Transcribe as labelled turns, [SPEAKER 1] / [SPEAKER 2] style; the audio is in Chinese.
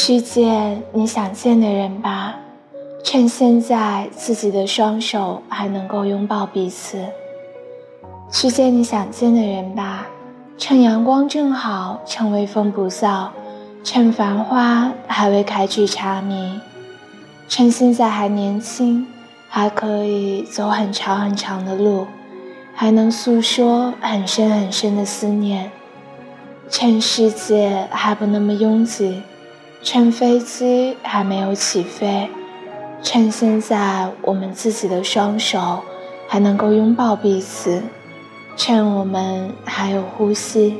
[SPEAKER 1] 去见你想见的人吧，趁现在自己的双手还能够拥抱彼此。去见你想见的人吧，趁阳光正好，趁微风不燥，趁繁花还未开具荼蘼，趁现在还年轻，还可以走很长很长的路，还能诉说很深很深的思念。趁世界还不那么拥挤，趁飞机还没有起飞，趁现在我们自己的双手还能够拥抱彼此，趁我们还有呼吸。